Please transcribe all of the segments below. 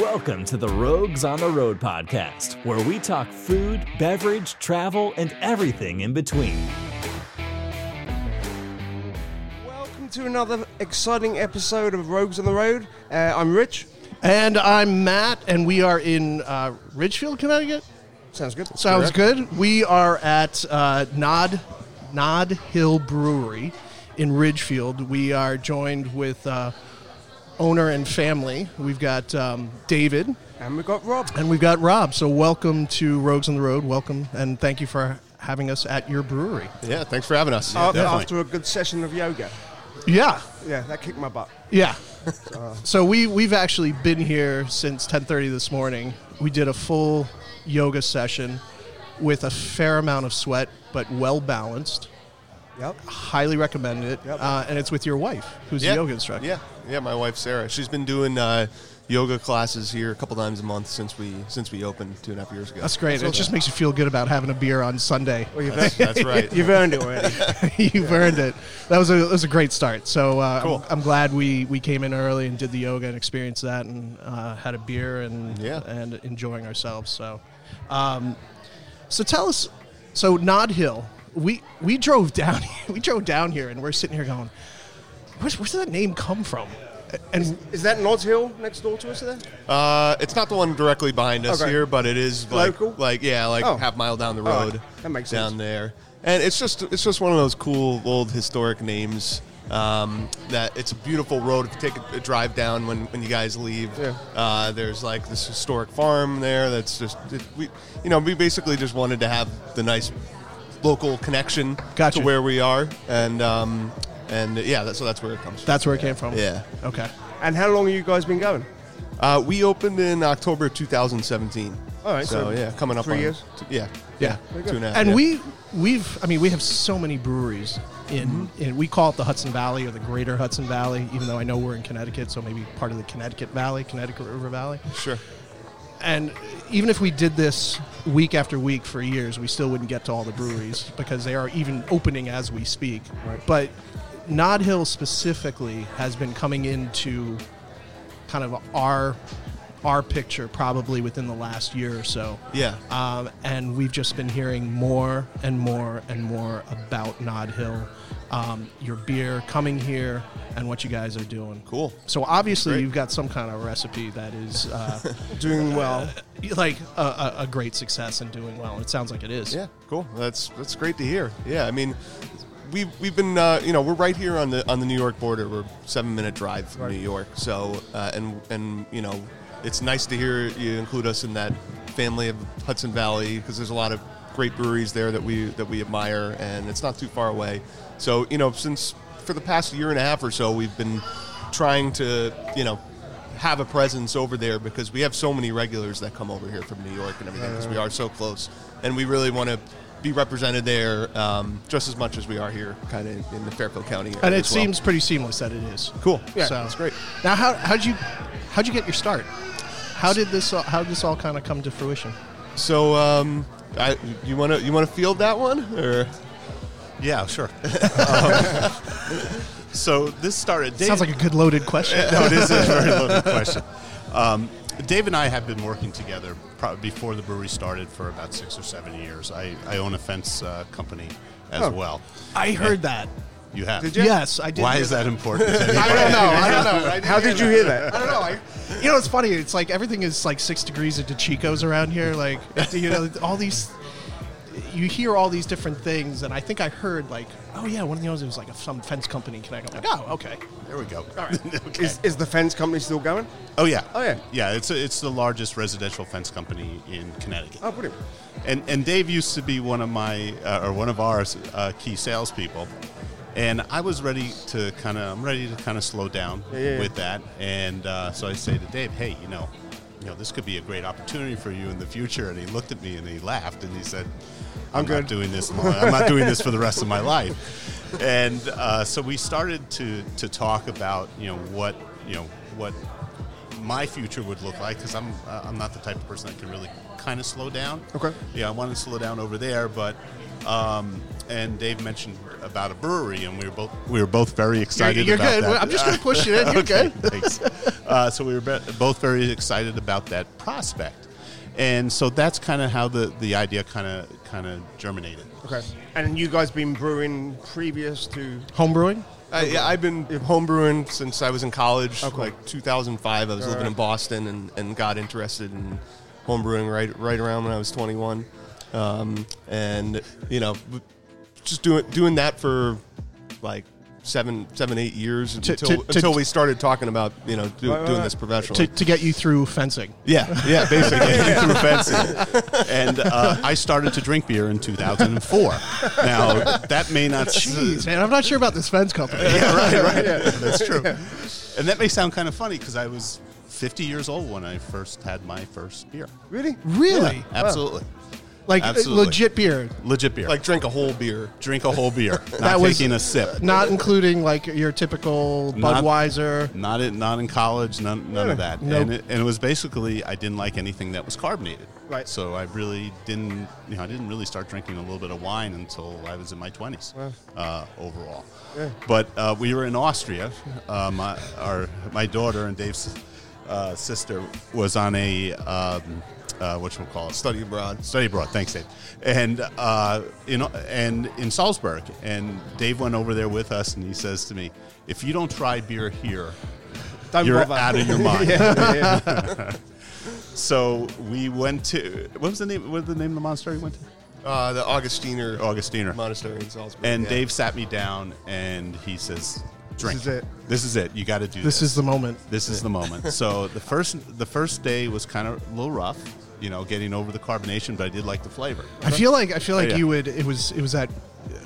Welcome to the Rogues on the Road podcast, where we talk food, beverage, travel, and everything in between. Welcome to another exciting episode of Rogues on the Road. Uh, I'm Rich. And I'm Matt, and we are in uh, Ridgefield, Connecticut. Sounds good. Sounds Correct. good. We are at uh, Nod Nod Hill Brewery in Ridgefield. We are joined with uh, owner and family. We've got um, David And we've got Rob. and we've got Rob. So welcome to Rogues on the Road. Welcome, and thank you for having us at your brewery. Yeah, thanks for having us. Uh, definitely. after a good session of yoga. Yeah, Yeah, that kicked my butt. Yeah. so we we've actually been here since 10:30 this morning. We did a full yoga session with a fair amount of sweat, but well balanced. Yep. Highly recommend it. Yep. Uh, and it's with your wife, who's yeah, a yoga instructor. Yeah, yeah. My wife Sarah. She's been doing uh, yoga classes here a couple times a month since we since we opened two and a half years ago. That's great. it just makes you feel good about having a beer on Sunday. Well, you've, That's, that's right. you've earned it already. You've earned it. That was a that was a great start. So uh, Cool. I'm, I'm glad we, we came in early and did the yoga and experienced that and uh, had a beer and Yeah. and enjoying ourselves. So, um, so tell us. So Nod Hill, we we drove down we drove down here and we're sitting here going, where's where's that name come from? And Is that Nods Hill next door to us there? Uh, it's not the one directly behind us Okay. here, but it is like Local? like yeah, like Oh. half mile down the All road. right. That makes down sense. there, and it's just it's just one of those cool old historic names. Um, that it's a beautiful road. If you take a, a drive down when, when you guys leave, Yeah. uh, there's like this historic farm there. That's just it, we, you know, we basically just wanted to have the nice local connection Gotcha. to where we are, and um, and yeah, that's, so that's where it comes from. that's where it came from. Yeah. Okay. And how long have you guys been going? Uh, we opened in October 2017. All right, so, so yeah, coming up three on years? t- yeah, Yeah. yeah, two and a half. And yeah. we we've I mean we have so many breweries in, in we call it the Hudson Valley or the Greater Hudson Valley, even though I know we're in Connecticut, so maybe part of the Connecticut Valley, Connecticut River Valley. sure. And even if we did this week after week for years, we still wouldn't get to all the breweries because they are even opening as we speak. Right. But Nod Hill specifically has been coming into kind of our our picture probably within the last year or so. Yeah. Um, and we've just been hearing more and more and more about Nod Hill, um, your beer coming here, and what you guys are doing. Cool. So obviously Great. you've got some kind of recipe that is uh, Doing well. like a, a, a great success and doing well. It sounds like it is. Yeah, cool. That's that's great to hear. Yeah, I mean, we've we've been uh, you know we're right here on the on the New York border. We're seven minute drive from Right. New York. So uh, and and you know it's nice to hear you include us in that family of Hudson Valley because there's a lot of great breweries there that we that we admire, and it's not too far away. So you know since for the past year and a half or so, we've been trying to you know have a presence over there because we have so many regulars that come over here from New York and everything because we are so close, and we really want to be represented there um, just as much as we are here, kind of in the Fairfield County area. And it well. seems pretty seamless that it is. cool. Yeah, so, that's great. Now, how how'd you how'd you get your start? How did this how did this all kind of come to fruition? So, um, I, you want to you want to field that one or? Yeah, sure. Um, so this started. Dave, Sounds like a good loaded question. no, it is a very loaded question. Um, Dave and I have been working together probably before the brewery started for about six or seven years. I, I own a fence uh, company as Oh. well. I heard that. You have. Did you? Yes, I did. Why is that important? I don't know. I don't know. I How did you hear that? I don't know. I, you know, it's funny. It's like everything is like six degrees of DeChicos around here. Like, you know, all these. You hear all these different things, and I think I heard like, oh yeah, one of the others was like a, some fence company Can I go? like, oh okay. There we go. okay. Is, is the fence company still going? oh yeah. Oh, yeah. Yeah, it's a, it's the largest residential fence company in Connecticut. Oh, brilliant. And and Dave used to be one of my uh, or one of our uh, key salespeople, and I was ready to kind of I'm ready to kind of slow down Yeah, yeah, yeah. with that, and uh, so I say to Dave, hey, you know, you know this could be a great opportunity for you in the future, and he looked at me and he laughed and he said, I'm, good." not doing this. I'm not doing this for the rest of my life, and uh, so we started to to talk about you know what you know what my future would look like because I'm uh, I'm not the type of person that can really kind of slow down. Okay. Yeah, I want to slow down over there, but Um, and Dave mentioned about a brewery, and we were both we were both very excited. you're about good. That. I'm just gonna push it in. You're Okay, good. Thanks. Uh, so we were be- both very excited about that prospect, and so that's kind of how the, the idea kind of kind of germinated. Okay. And you guys been brewing previous to Homebrewing. Uh, yeah, I've been homebrewing since I was in college, cool. like 2005. I was living in Boston and, and got interested in homebrewing right right around when I was 21, um, and you know, w- just doing doing that for like seven seven eight years To- until to- to- until we started talking about you know do, Right, right, doing this professionally. To, to get you through fencing. yeah, yeah, basically. through fencing. And uh, I started to drink beer in 2004. Now that may not. Jeez, man, I'm not sure about this fence company. yeah, right, right. That's true. And that may sound kind of funny because I was 50 years old when I first had my first beer. really? Really? Absolutely. Like uh, Absolutely. legit beer, Legit beer. like drink a whole beer. drink a whole beer, not That was- taking a sip. not including like your typical Not- Budweiser. Not in, not in college, none, none of that. Nope. And, it, and it was basically I didn't like anything that was carbonated. Right. So I really didn't, you know, I didn't really start drinking a little bit of wine until I was in my twenties, uh, overall. But uh, we were in Austria. Uh, my our my daughter and Dave's uh, sister was on a um, uh, what we call it Study abroad. study abroad. Thanks, Dave. And uh, in and in Salzburg, and Dave went over there with us, and he says to me, "If you don't try beer here, Don't you're out of your mind." yeah, yeah. So we went to what was the name? What was the name of the monastery we went to? Uh, the Augustiner Augustiner. Monastery in Salzburg. And yeah. Dave sat me down, and he says, "Drink. is it. This is it. You got to do This This is the moment. this is the moment. So the first the first day was kind of a little rough, you know, getting over the carbonation, but I did like the flavor. I feel like I feel like Oh, yeah. you would. It was it was that.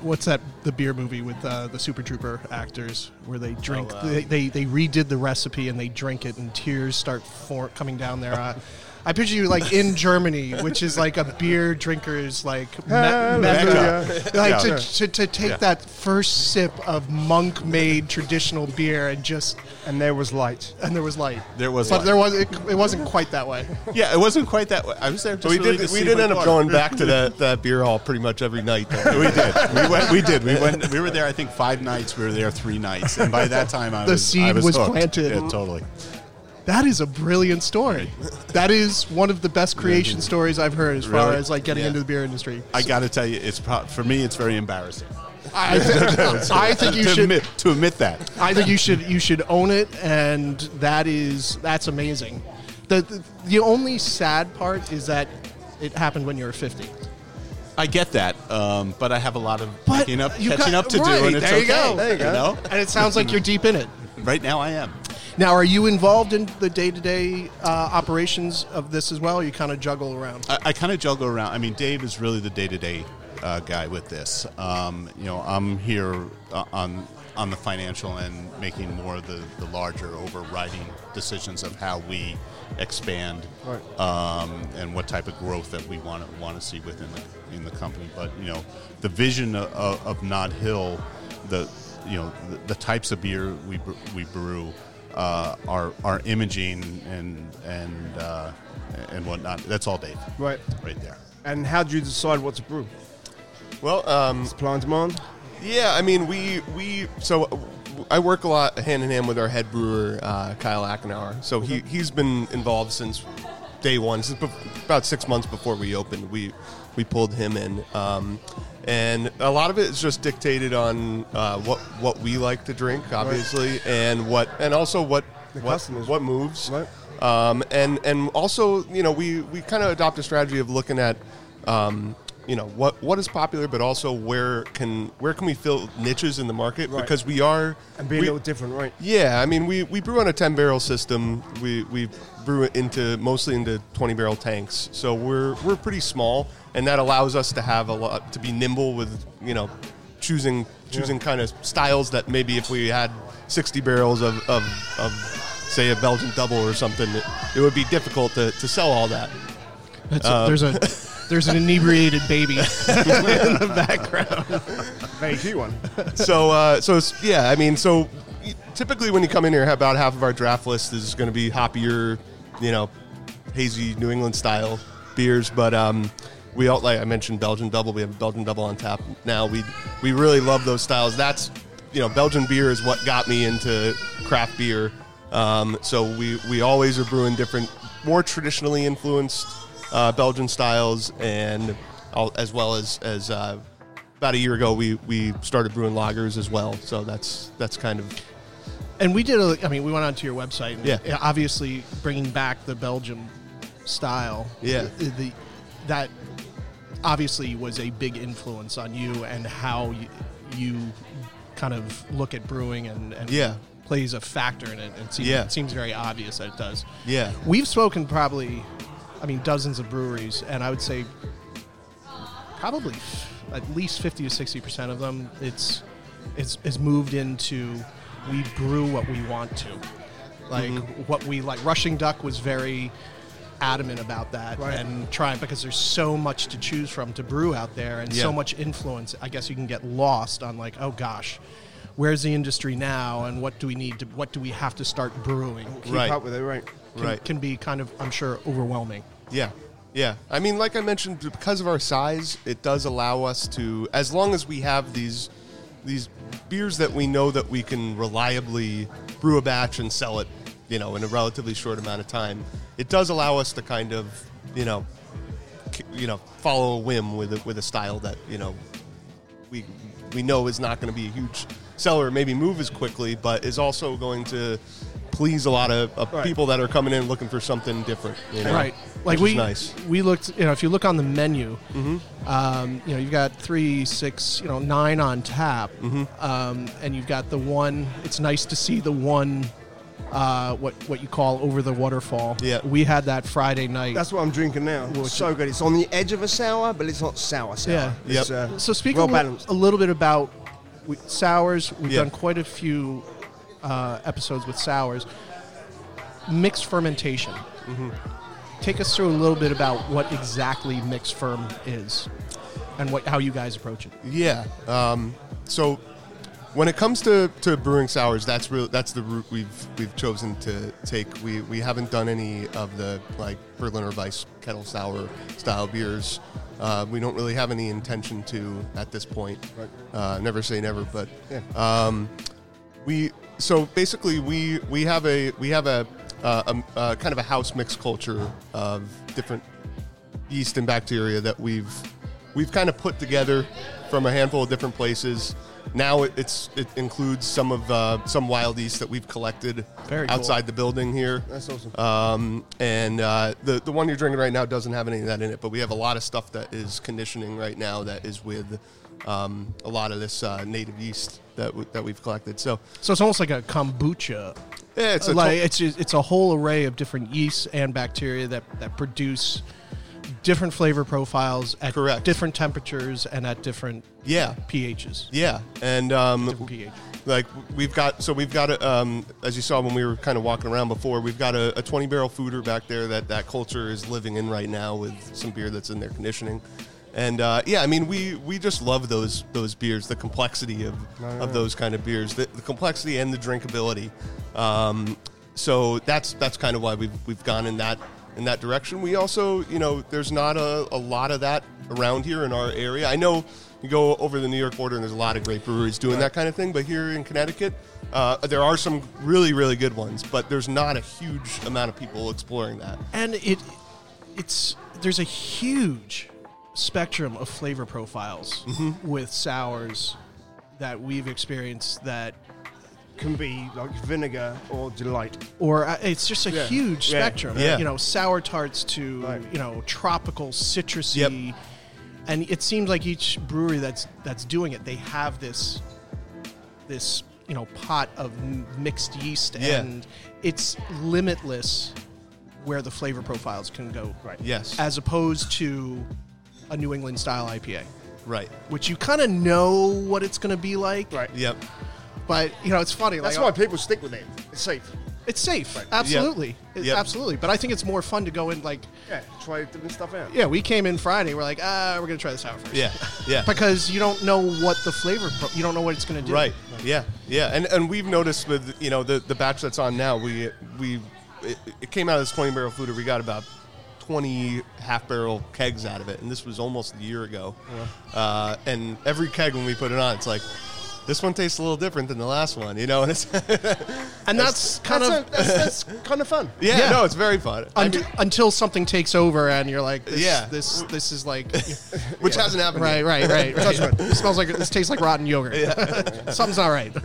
What's that? The beer movie with uh, the Super Trooper actors where they drink. Oh, uh, they, they they redid the recipe and they drink it and tears start for, coming down their eye. I picture you like in Germany, which is like a beer drinker's like me- mecca. Like Yeah. to, to, to take Yeah. that first sip of monk made traditional beer and just And there was light. and there was light. There was but light. there was it, it wasn't quite that way. Yeah, it wasn't quite that way. I was there. Just So we really did. to We see did end up daughter. going back to that, that beer hall pretty much every night. though. we did. We went. We did. We went. We were there. I think five nights. We were there three nights, and by that time, I The was. seed I was, was planted. Yeah, totally. That is a brilliant story. That is one of the best creation stories I've heard as far Really? as like getting Yeah. into the beer industry. I got to tell you, it's pro- for me. It's very embarrassing. I, th- I think you to should. admit to admit that. I think you should you should own it, and that is that's amazing. The, the the only sad part is that it happened when you were fifty. I get that, um, but I have a lot of But catching up, you catching got- up to right, do, and it's there you okay. go. There you go. know, And it sounds like you're deep in it. right now I am. Now, are you involved in the day to day operations of this as well? Or you kind of juggle around. I, I kind of juggle around. I mean, Dave is really the day to day guy with this. Um, you know, I'm here uh, on on the financial end, making more of the, the larger overriding decisions of how we expand um, and what type of growth that we want to want to see within the in the company. But you know, the vision of, of Nod Hill, the you know the, the types of beer we we brew. Uh, our our imaging and and uh, and whatnot. That's all Dave Right. right there. And how did you decide what to brew? Well, um, Supply and demand? yeah, I mean, we we so I work a lot hand in hand with our head brewer uh, Kyle Ackenauer. So he he's been involved since day one, since about six months before we opened. We we pulled him in, um, and a lot of it is just dictated on uh, what what we like to drink, obviously, and what and also what what, customers. what moves. Right. Um, and and also, you know, we, we kind of adopt a strategy of looking at, um, you know, what what is popular, but also where can where can we fill niches in the market Right. because we are And be a little different, right? yeah, I mean, we, we brew on a 10 barrel system. We, we brew it into mostly into 20 barrel tanks. So we're, we're pretty small, and that allows us to have a lot, to be nimble with, you know, choosing choosing kind of styles that maybe if we had 60 barrels of, of, of say, a Belgian double or something, it, it would be difficult to, to sell all that. That's a, there's a um, there's an inebriated baby in the background. Very few one. so uh, so yeah, I mean, so typically when you come in here, about half of our draft list is going to be hoppier, you know, hazy New England style beers. But um, we all like I mentioned Belgian double. We have Belgian double on tap now. We we really love those styles. That's you know Belgian beer is what got me into craft beer. Um, so we we always are brewing different, more traditionally influenced uh, Belgian styles, and all, as well as as uh, about a year ago we we started brewing lagers as well. So that's that's kind of And we did. A, I mean, we went onto your website. And Yeah. Obviously, bringing back the Belgium style. Yeah. The, the that obviously was a big influence on you and how you, you kind of look at brewing and, and Yeah. plays a factor in it. It seems, Yeah. it seems very obvious that it does. yeah We've spoken probably, I mean, dozens of breweries, and I would say probably f- at least fifty to sixty percent of them, it's is is moved into we brew what we want to, like mm-hmm. what we like. Rushing Duck was very adamant about that Right. and trying because there's so much to choose from to brew out there and so much influence. I guess you can get lost on like, oh gosh. Where's the industry now, and what do we need to? What do we have to start brewing? Keep Right. up with it, right? can, Right. can be kind of, I'm sure, overwhelming. Yeah. Yeah. I mean, like I mentioned, because of our size, it does allow us to, as long as we have these these beers that we know that we can reliably brew a batch and sell it, you know, in a relatively short amount of time, it does allow us to kind of, you know, you know, follow a whim with a, with a style that you know we we know is not going to be a huge seller, maybe move as quickly, but is also going to please a lot of, of Right. people that are coming in looking for something different. You know? Right. Like Which we is nice. we looked, you know, if you look on the menu, um, you know, you've got three, six, you know, nine on tap, um, and you've got the one. It's nice to see the one, uh, what what you call over the waterfall. Yeah. we had that Friday night. That's what I'm drinking now. It's so good. It's on the edge of a sour, but it's not sour sour. Yeah. It's, Yep. uh, so speaking well a, li- balanced. a little bit about we, sours. We've Yeah. done quite a few uh, episodes with sours. Mixed fermentation. Mm-hmm. Take us through a little bit about what exactly mixed firm is, and what how you guys approach it. Yeah. Um, so when it comes to, to brewing sours, that's real. That's the route we've we've chosen to take. We we haven't done any of the like Berliner Weisse kettle sour style beers. Uh, we don't really have any intention to at this point. Uh, never say never, but um, we so basically we we have a we have a, uh, a, a kind of a house mix culture of different yeast and bacteria that we've we've kind of put together from a handful of different places. Now it, it's it includes some of uh, some wild yeast that we've collected Very cool. outside the building here. That's awesome. Um, and uh, the the one you're drinking right now doesn't have any of that in it, but we have a lot of stuff that is conditioning right now that is with um, a lot of this uh, native yeast that w- that we've collected. So So it's almost like a kombucha. yeah, it's a like to- it's just, it's a whole array of different yeasts and bacteria that that produce different flavor profiles at Correct. different temperatures and at different yeah, pHs. yeah, and um, pH. like we've got so we've got a, um, as you saw when we were kind of walking around before we've got a, a 20 barrel foeder back there that that culture is living in right now with some beer that's in their conditioning and uh, yeah i mean we we just love those those beers the complexity of of those kind of beers the, the complexity and the drinkability um, so that's that's kind of why we've we've gone in that in that direction we also you know there's not a, a lot of that around here in our area i know you go over the New York border, and there's a lot of great breweries doing that kind of thing. But here in Connecticut, uh, there are some really, really good ones. But there's not a huge amount of people exploring that. and it it's there's a huge spectrum of flavor profiles Mm-hmm. with sours that we've experienced that Can be like vinegar or delight. or uh, it's just a Yeah. huge Yeah. spectrum Yeah. you know sour tarts to Right. you know tropical citrusy and it seems like each brewery that's that's doing it they have this this you know pot of m- mixed yeast and it's limitless where the flavor profiles can go Right. Yes, as opposed to a New England style IPA, right. which you kind of know what it's going to be like. Right. Yep. But you know, it's funny. That's like, why people stick with it. It's safe. it's safe. Absolutely, It- Yep. absolutely. But I think it's more fun to go in like, Yeah. Try different stuff out. yeah, we came in Friday. We're like, ah, we're going to try this out first. Yeah. Yeah. Because you don't know what the flavor, pro- you don't know what it's going to do. Right. Yeah. Yeah. And and we've noticed with you know the the batch that's on now, we we it, it came out of this 20 barrel foeder. We got about 20 half barrel kegs out of it, and this was almost a year ago. Uh, and every keg when we put it on, it's like. This one tastes a little different than the last one, you know, and it's and that's kind That's, of a, that's, that's kind of fun. yeah, Yeah. no, it's very fun. I mean, until something takes over and you're like, this, Yeah. this this is like, which hasn't happened. right, yet. right, right, right. It smells like this tastes like rotten yogurt. Something's not right.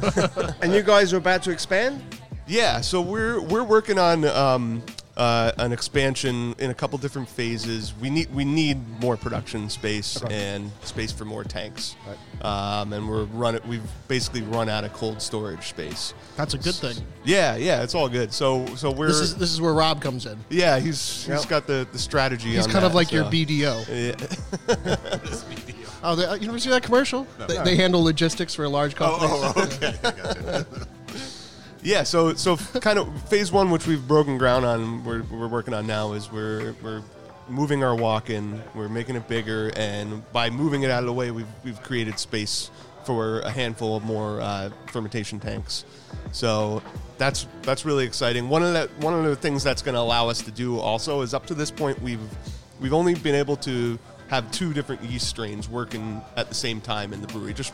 And you guys are about to expand? Yeah, so we're we're working on um, uh, an expansion in a couple different phases. We need we need more production space and space for more tanks, um, and we're run we've basically run out of cold storage space. That's a good thing. Yeah, yeah, it's all good. So so we're This is this is where Rob comes in. yeah he's he's Yep. got the, the strategy. He's on kind of that, like your BDO. Yeah. Oh, they, you never see that commercial? They, they handle logistics for a large companies. Oh, okay. Yeah, so so kind of phase one, which we've broken ground on, we're, we're working on now, is we're we're moving our walk-in, we're making it bigger, and by moving it out of the way, we've we've created space for a handful of more uh, fermentation tanks. So that's that's really exciting. One of the one of the things that's going to allow us to do also is up to this point we've we've only been able to have two different yeast strains working at the same time in the brewery, just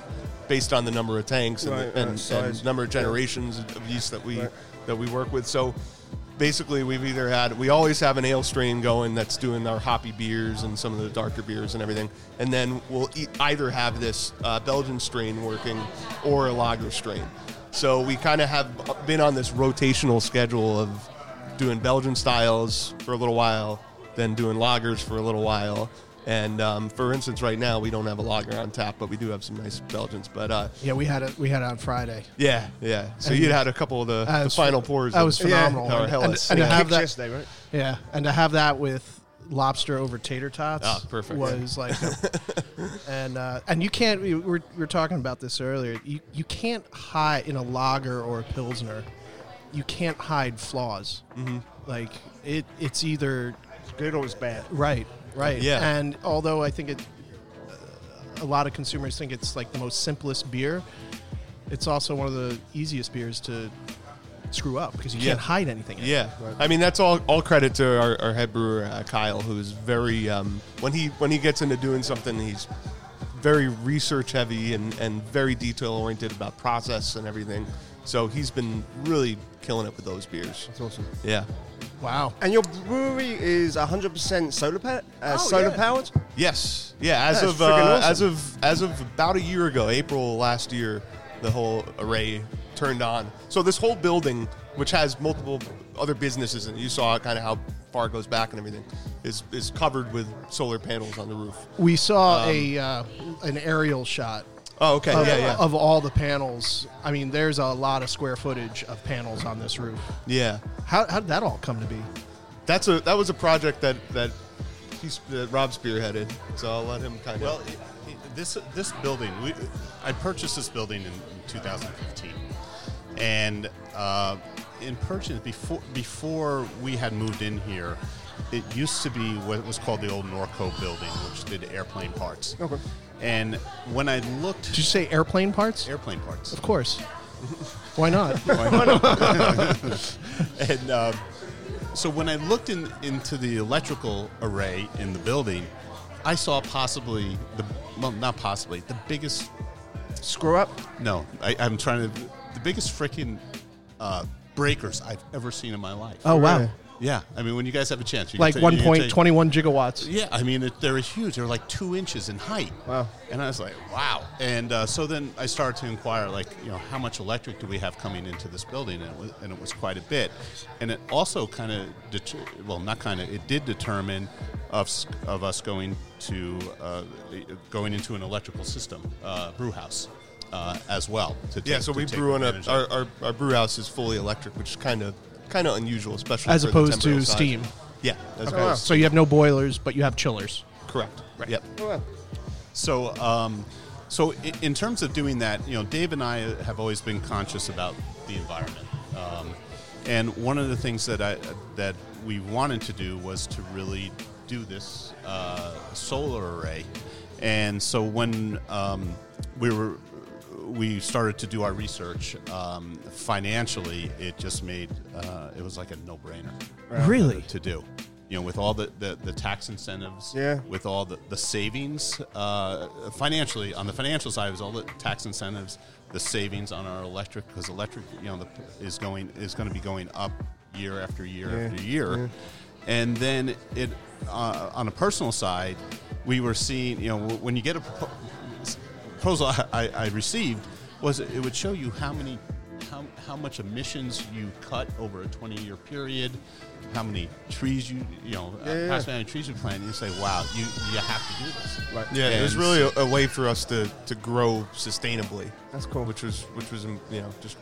based on the number of tanks and, Right, and, right, and number of generations of yeast that we that we work with. So basically, we've either had we always have an ale strain going that's doing our hoppy beers and some of the darker beers and everything, and then we'll e- either have this uh, Belgian strain working or a lager strain. So we kind of have been on this rotational schedule of doing Belgian styles for a little while, then doing lagers for a little while. And um, for instance, right now we don't have a lager on tap, but we do have some nice Belgians. But uh, Yeah, we had it. We had it on Friday. yeah, yeah. So you had a couple of the, the was final pours. that of- was phenomenal. Or And- Helles. and to have that- yesterday, right? Yeah, and to have that with lobster over tater tots Ah, perfect. was like, a- and uh, and you can't. We were, we were talking about this earlier. You you can't hide in a lager or a pilsner. You can't hide flaws. Mm-hmm. Like it, it's either Good or it's bad? right, right. Yeah. And although I think it, uh, a lot of consumers think it's like the most simplest beer, it's also one of the easiest beers to screw up because you Yeah. can't hide anything. in it. Yeah, I mean that's all all credit to our, our head brewer uh, Kyle, who's very um, when he when he gets into doing something, he's very research heavy and, and very detail oriented about process and everything. So he's been really killing it with those beers. That's awesome. Yeah. Wow. And your brewery is 100% solar, pa- uh, Oh, solar yeah. powered? Yes. Yeah. As That's of uh, awesome. as of as of about a year ago, April last year, the whole array turned on. So this whole building, which has multiple other businesses, and you saw kind of how far it goes back and everything, is is covered with solar panels on the roof. We saw a uh, an aerial shot Oh, okay. of, yeah, yeah, of all the panels. I mean, there's a lot of square footage of panels on this roof. yeah. How how did that all come to be? That's a that was a project that that he's that Rob spearheaded. So I'll let him kind of. Well, it, it, this this building, we, I purchased this building in, 2015, and uh, in purchase before before we had moved in here, it used to be what was called the old Norco building, which did airplane parts. Okay. And when I looked, Did you say airplane parts? airplane parts, Of course. Why not? and uh, so when I looked in, into the electrical array in the building, I saw possibly the well, not possibly the biggest Screw up? No, I, I'm trying to. The biggest freaking uh, breakers I've ever seen in my life. oh wow. Yeah, I mean, when you guys have a chance, you Like can ta- you can take- 1.21 gigawatts. Yeah, I mean, it, they're huge. They're like two inches in height. Wow. And I was like, wow. And uh, so then I started to inquire, like, you know, how much electric do we have coming into this building? And it was, and it was quite a bit. And it also kind of, det- well, not kind of, it did determine of, of us going to uh, going into an electrical system, uh, brew house. Uh, as well, to yeah, take- so to we take brew on a our, our, our brew house is fully electric, which kind of kind of unusual, especially As for the opposed to size. steam. Yeah, as wow. opposed So you have no boilers, but you have chillers. correct. Yep. Oh, well. So, um, so in terms of doing that, you know, Dave and I have always been conscious about the environment, um, and one of the things that I that we wanted to do was to really do this uh, solar array, and so when um, we were we started to do our research um, financially, it just made uh, it was like a no brainer Really? to do. you know, with all the, the, the tax incentives, Yeah. with all the, the savings, uh, financially, on the financial side, was all the tax incentives, the savings on our electric, because electric, you know, the, is going is going to be going up year after year Yeah. after year. And then it, uh, on a personal side, we were seeing, you know, when you get a proposal I, I, I received was it would show you how many how, how much emissions you cut over a 20 year period how many trees you you know Yeah, uh, yeah. how many trees you plant and you say wow you you have to do this Right. Yeah, it was really a, a way for us to, to grow sustainably. That's cool. Which was which was um, you know just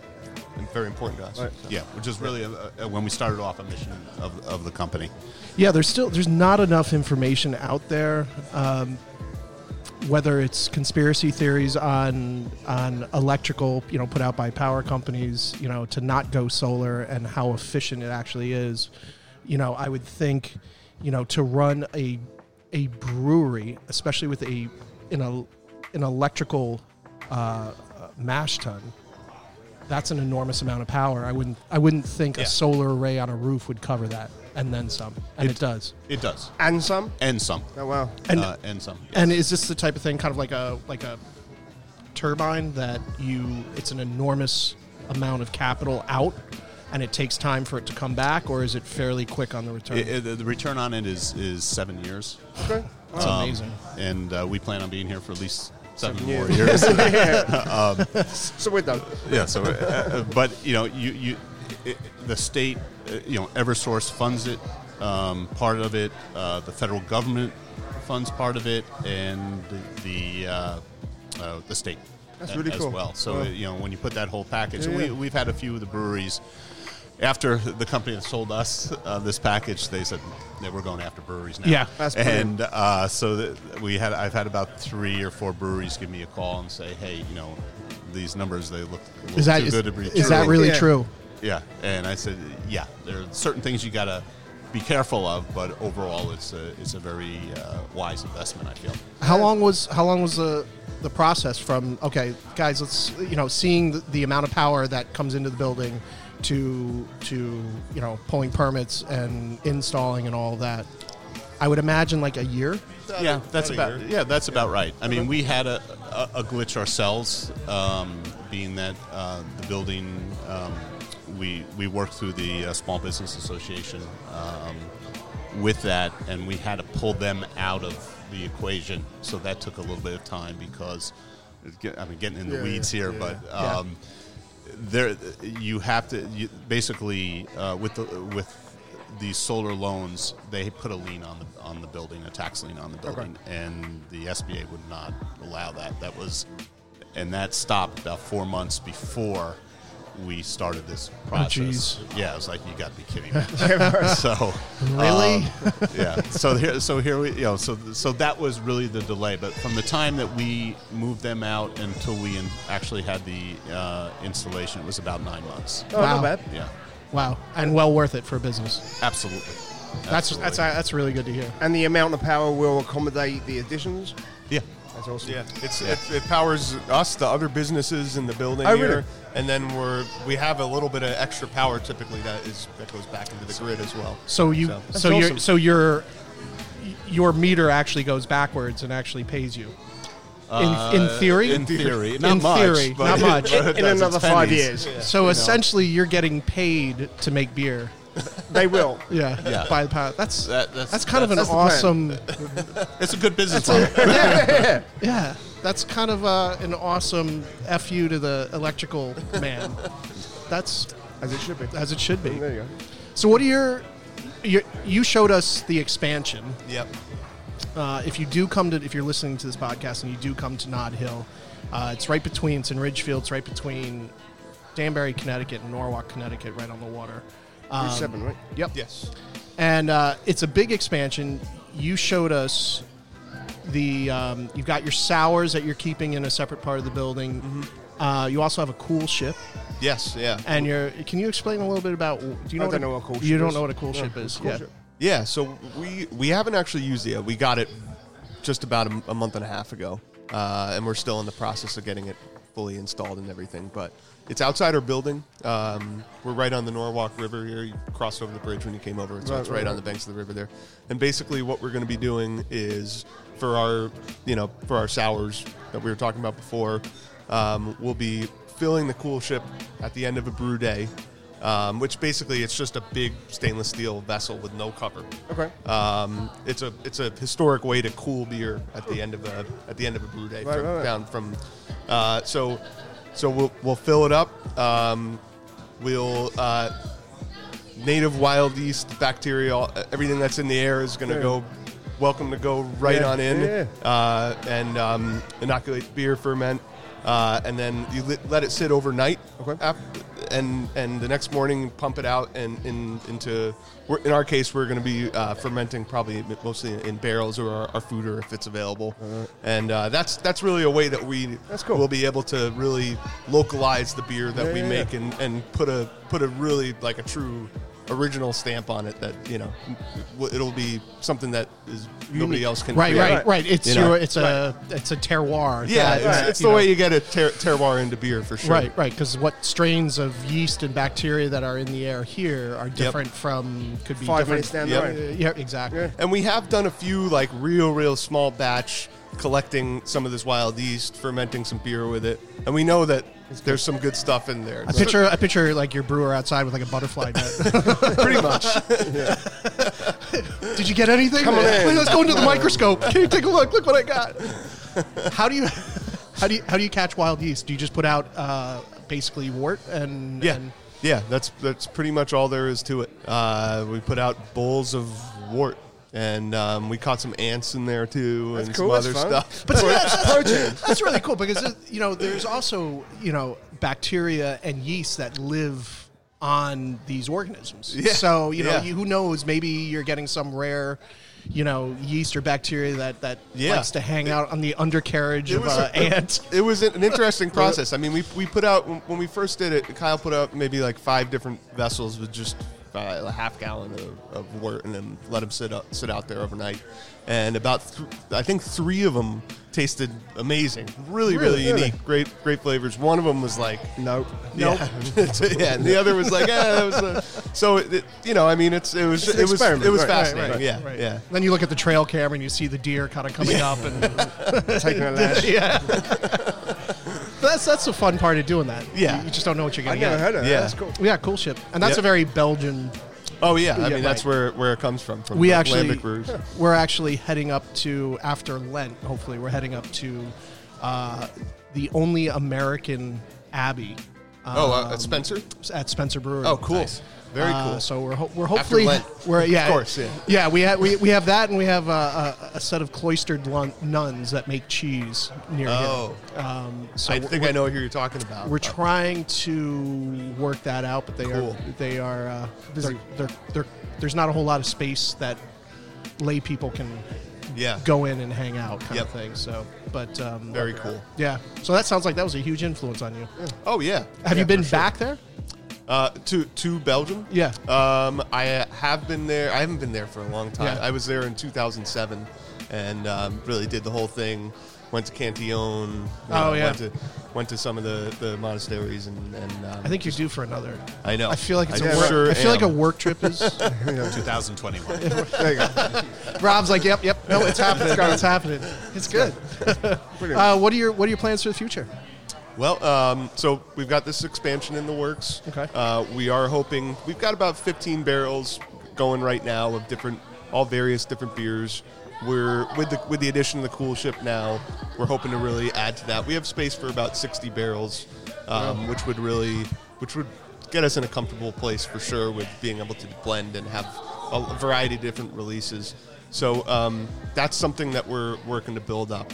very important to us. Right. So. yeah which is really a, a, when we started off a mission of, of the company Yeah, there's still there's not enough information out there. Um, whether it's conspiracy theories on on electrical, you know, put out by power companies, you know, to not go solar and how efficient it actually is. You know, I would think, you know, to run a a brewery, especially with a in a an electrical uh, uh, mash tun, that's an enormous amount of power. I wouldn't I wouldn't think Yeah. a solar array on a roof would cover that, and then some, and it, does. it does And some. and some Oh wow. And uh, and some yes. and is this the type of thing, kind of like a like a turbine that you? It's an enormous amount of capital out, and it takes time for it to come back, or is it fairly quick on the return? It- it- the return on it is is seven years Okay. That's Um, amazing. and uh, we plan on being here for at least seven, Seven more years. years So we're done. yeah. So, uh, uh, but you know, you you it, the state, you know, EverSource funds it. Um, part of it, uh, the federal government funds part of it, and the the, uh, uh, the state That's a- really as cool. well. So Wow. you know, when you put that whole package, and Yeah, we yeah. we've had a few of the breweries. After the company that sold us uh, this package, they said that we're going after breweries now. Yeah. That's and uh, so that we had I've had about three or four breweries give me a call and say, hey, you know, these numbers they look a little Is that too is, good to be is that really Yeah. true? Yeah, and I said, yeah, there are certain things you got to be careful of, but overall, it's a it's a very uh, wise investment. I feel. How long was how long was the the process from okay, guys? Let's you know seeing the, the amount of power that comes into the building to to you know pulling permits and installing and all that. I would imagine like a year. yeah, that's about about year. yeah, that's about right. I mean, we had a, a, a glitch ourselves, um, being that uh, the building um, we we worked through the uh, Small Business Association um, with that, and we had to pull them out of the equation. So that took a little bit of time because I mean, getting in the Yeah, weeds here, yeah, but. yeah. Um, there, you have to you, basically uh, with the with these solar loans, they put a lien on the on the building, a tax lien on the building, and the SBA would not allow that. That was, and that stopped about four months before we started this process. jeez. yeah, I was like, you got to be kidding me. so Really? um, yeah. So here, so here we, you know, so so that was really the delay. But from the time that we moved them out until we in, actually had the uh, installation, it was about nine months. Oh, Wow. not bad. Yeah, Wow, and well worth it for a business. absolutely. That's that's that's really good to hear. And the amount of power will accommodate the additions. yeah. That's awesome. Yeah, it's It, it powers us, the other businesses in the building Oh, here, really? and then we're we have a little bit of extra power typically that is that goes back into the grid as well. So you So- so, That's your so your your meter actually goes backwards and actually pays you. In, in theory, Uh, in theory, not In much, theory, but- not much. but it In another five pennies. years, so essentially, you're getting paid to make beer. They will. Yeah, Yeah. by the power. That's That- that's- that's kind of an that's awesome. It's a good business model. Yeah, that's kind of uh, an awesome fu to the electrical man. That's As it should be. as it should be. There you go. So, what are your, your you showed us the expansion. Yep. Uh, if you do come to, if you're listening to this podcast and you do come to Nod Hill, uh, it's right between, it's in Ridgefield, it's right between Danbury, Connecticut, and Norwalk, Connecticut, right on the water. Um, Route seven, right? Yep. Yes. And uh, it's a big expansion. You showed us the, um, you've got your sours that you're keeping in a separate part of the building. Mm-hmm. Uh, you also have a cool ship, Yes. Yeah. and you're. Can you explain a little bit about? Do you know? I what don't a- know what a cool You ship don't is. know what a cool No, ship is. cool yeah. ship. Yeah. So we we haven't actually used it yet. We got it just about a, a month and a half ago, uh, and we're still in the process of getting it fully installed and everything. But it's outside our building. Um, we're right on the Norwalk River here. You crossed over the bridge when you came over, so Right, it's right, right, on the banks of the river there. And basically, what we're going to be doing is for our, you know, for our sours that we were talking about before, um, we'll be filling the cool ship at the end of a brew day. Um, which basically it's just a big stainless steel vessel with no cover. Okay. Um, it's a it's a historic way to cool beer at the end of a at the end of a brew day Right, from, right, right. down from. Uh, so so we'll we'll fill it up. Um, we'll uh, native wild yeast bacteria, everything that's in the air is going to Yeah. go. Welcome to go right Yeah, on in yeah, Uh, and um, inoculate beer ferment, uh, and then you let, let it sit overnight. Okay. af- and and the next morning pump it out and in, into. We're, in our case, we're going to be uh, fermenting probably mostly in barrels or our, our foeder if it's available, and uh, that's that's really a way that we That's cool. will be able to really localize the beer that Yeah, we yeah, make yeah. and, and put a put a really like a true original stamp on it that you know it'll be something that is nobody else can Right, create. right, right. It's You know? your, it's a, it's a terroir. yeah that- it's, that, it's you the know- way you get a ter- terroir into beer for sure Right, right. Because what strains of yeast and bacteria that are in the air here are different from could be Five different. minutes down Yep. the Uh, yeah, exactly. Yeah. And we have done a few like real, real small batch collecting some of this wild yeast, fermenting some beer with it, and we know that there's some good stuff in there. I picture, I picture like your brewer outside with like a butterfly net. pretty much. Did you get anything? Come on in. Let's go into the microscope. Can you take a look? Look what I got. How do you, how do you, how do you catch wild yeast? Do you just put out uh, basically wort and Yeah, and- yeah. That's that's pretty much all there is to it. Uh, we put out bowls of wort, and um, we caught some ants in there too, That's and cool, some that's other fun. stuff. But see, that's, Protein. that's really cool because uh, you know there's also you know bacteria and yeast that live on these organisms. Yeah. So you know Yeah. you, who knows maybe you're getting some rare you know yeast or bacteria that that Yeah. likes to hang out on the undercarriage of was uh, a- ant. It was an interesting process. I mean, we, we put out when we first did it. Kyle put out maybe like five different vessels with just uh, a half gallon of, of wort, and then let them sit up, sit out there overnight. And about th- I think three of them tasted amazing, really, really, Really? unique, great, great flavors. One of them was like Nope. Yeah, yeah, and the other was like, yeah, that was a, so. It, it- you know, I mean, it's it was It's it was it was right, right, fascinating. right, yeah, Right. yeah. Then you look at the trail camera and you see the deer kind of coming up and Taking a lash. yeah. That's that's the fun part of doing that. Yeah. You, you just don't know what you're I gonna never get. heard of that. Yeah. That's cool. Yeah, cool ship. And that's Yep. a very Belgian Oh yeah, I Yeah, mean that's right. where where it comes from. From we the actually Lambic brews. we're actually heading up to after Lent. Hopefully, we're heading up to uh, the only American abbey. Oh, uh, um, at Spencer. at Spencer Brewery. Oh, cool. Very Uh, cool. so we're ho- we're hopefully Lent. we're yeah Of course, yeah. yeah we have we, we have that and we have uh, a, a set of cloistered lun- nuns that make cheese near Oh. here. Um, so I we're- think I know who you're talking about. We're trying to work that out, but they Cool. are they are uh. They're, they're, they're, there's not a whole lot of space that lay people can yeah. go in and hang out, kind Yep. of thing. So, but um, Very cool. Yeah. So that sounds like that was a huge influence on you. Oh yeah. Have Yeah, you been for sure. back there? Uh, to to Belgium? Yeah. Um, I have been there. I haven't been there for a long time. Yeah. I was there in 2007, and um, really did the whole thing. Went to Cantillon. you Oh, yeah. Went to went to some of the, the monasteries and. and um, I think you're due for another. I know. I feel like it's I a work, sure I feel like a work trip is. 2021. There you go. Rob's like, yep, yep, no, it's happening. it's happening. It's good. Uh, what are your What are your plans for the future? Well, um, so we've got this expansion in the works. Okay. Uh, we are hoping we've got about 15 barrels going right now of different, all various different beers. We're with the with the addition of the cool ship now. We're hoping to really add to that. We have space for about 60 barrels, um, which would really, which would get us in a comfortable place for sure with being able to blend and have a variety of different releases. So um, that's something that we're working to build up.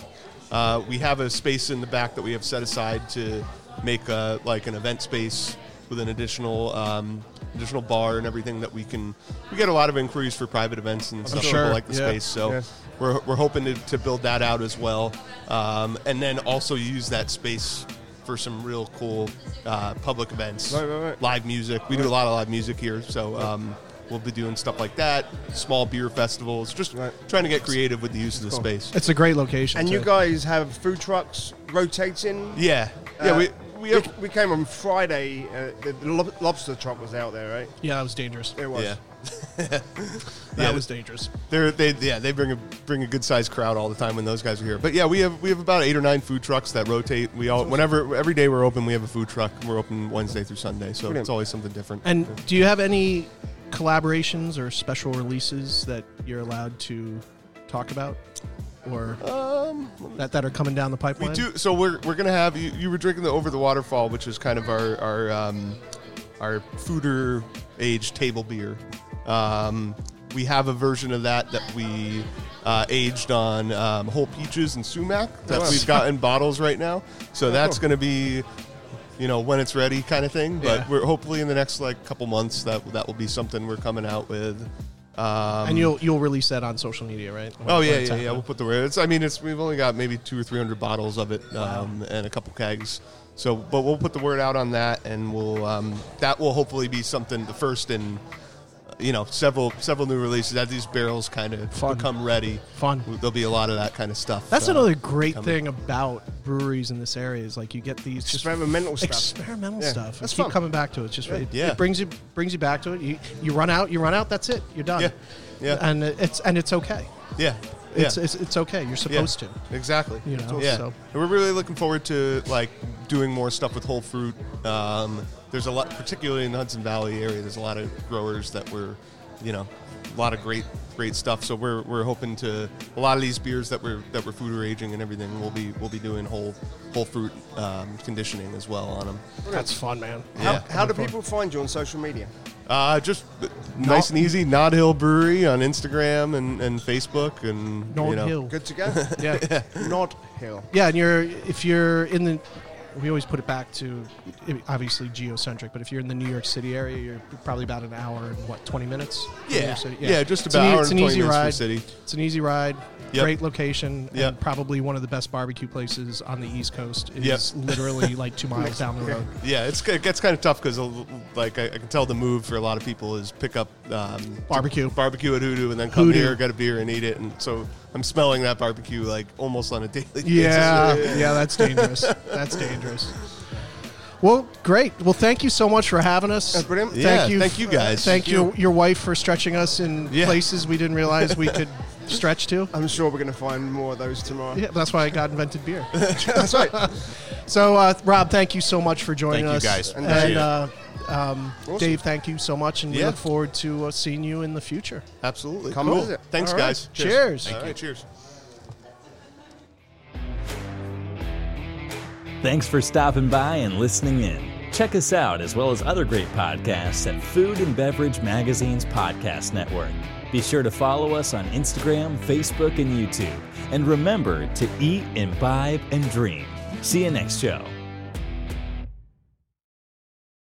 Uh, we have a space in the back that we have set aside to make a, like an event space with an additional um, additional bar and everything that we can. We get a lot of inquiries for private events and stuff. sure. Like the Yeah. space, so we're, we're hoping to, to build that out as well, um, and then also use that space for some real cool uh, public events, Right, right, right. live music. We do a lot of live music here, so um, we'll be doing stuff like that. Small beer festivals, just Right. trying to get creative with the use of the space. It's a great location. And too. you guys have food trucks rotating. Yeah, yeah. Uh, we we have we came on Friday. Uh, the the lob- lobster truck was out there, right? yeah, that was dangerous. It was. yeah. That Yeah. was dangerous. They're they yeah they bring a bring a good sized crowd all the time when those guys are here. But yeah, we have we have about eight or nine food trucks that rotate. We all whenever every day we're open, we have a food truck. We're open Wednesday through Sunday, so Brilliant. it's always something different. And do you have any collaborations or special releases that you're allowed to talk about, or that that are coming down the Um, we pipeline? do so we're we're gonna have you, you were drinking the over the waterfall, which is kind of our our um, our foeder aged table beer. Um, we have a version of that that we uh, aged on um, whole peaches and sumac that we've got in bottles right now. So that's going to be, you know, when it's ready, kind of thing. But Yeah. we're hopefully in the next like couple months that that will be something we're coming out with. Um, and you'll you'll release that on social media, right? When- Oh when yeah, yeah, out yeah. We'll put the words. I mean, it's we've only got maybe two or three hundred bottles of it, um, and a couple kegs. So, but we'll put the word out on that, and we'll um, that will hopefully be something the first in you know several several new releases as these barrels kind of Fun. become ready. Fun. There'll be a lot of that kind of stuff. That's uh, another great coming. thing about breweries in this area is like you get these just Experimental stuff. experimental Yeah, stuff. that's and keep fun. coming back to it. It's just it, Yeah. it brings you brings you back to it. You you run out, you run out. That's it. You're done. Yeah. Yeah. And it's and it's okay. Yeah, yeah. It's it's, it's okay. You're Yeah. supposed to. Exactly. You know, Yeah. so- And we're really looking forward to like doing more stuff with whole fruit. Um, there's a lot, particularly in the Hudson Valley area. There's a lot of growers that were, you know, a lot of great, great stuff. So we're, we're hoping to a lot of these beers that we're that we're foeder aging and everything. We'll be we'll be doing whole whole fruit um, conditioning as well on them. That's fun, man. How, Yeah. how do people find you on social media? Uh, just nice and easy. Nod Hill Brewery on Instagram and, and Facebook and Nod you know, Hill. Good to go. Yeah. Nod Hill. Yeah, and you're if you're in the we always put it back to obviously geocentric, but if you're in the New York City area, you're probably about an hour and what twenty minutes. Yeah. City. Yeah, just It's an about e- hour it's and an 20 easy ride. city. It's an easy ride. Yep. Great location, Yep. and probably one of the best barbecue places on the East Coast. Is Yep. literally like two miles down the road. Yeah, it's it gets kind of tough because like I, I can tell the move for a lot of people is pick up um, Barbecue. barbecue at Hoodoo and then come Hoodoo. here, get a beer, and eat it. And so I'm smelling that barbecue like almost on a daily basis. Yeah, yeah, that's dangerous. that's dangerous. Well, great. Well, thank you so much for having us. That's brilliant. Yeah, Thank you. thank you guys. Thank Thank you, your wife for stretching us in Yeah. places we didn't realize we could stretch to. I'm sure we're going to find more of those tomorrow. Yeah, that's why I got invented beer. That's right. So, uh, Rob, thank you so much for joining Thank you, us. guys. And, Appreciate uh, um, Dave, thank you so much, and we look forward to uh, seeing you in the future. Absolutely. Come cool. visit. Thanks, All right. guys. Cheers. All right, cheers. Thanks for stopping by and listening in. Check us out as well as other great podcasts at Food and Beverage Magazine's Podcast Network. Be sure to follow us on Instagram, Facebook, and YouTube. And remember to eat, imbibe, and dream. See you next show.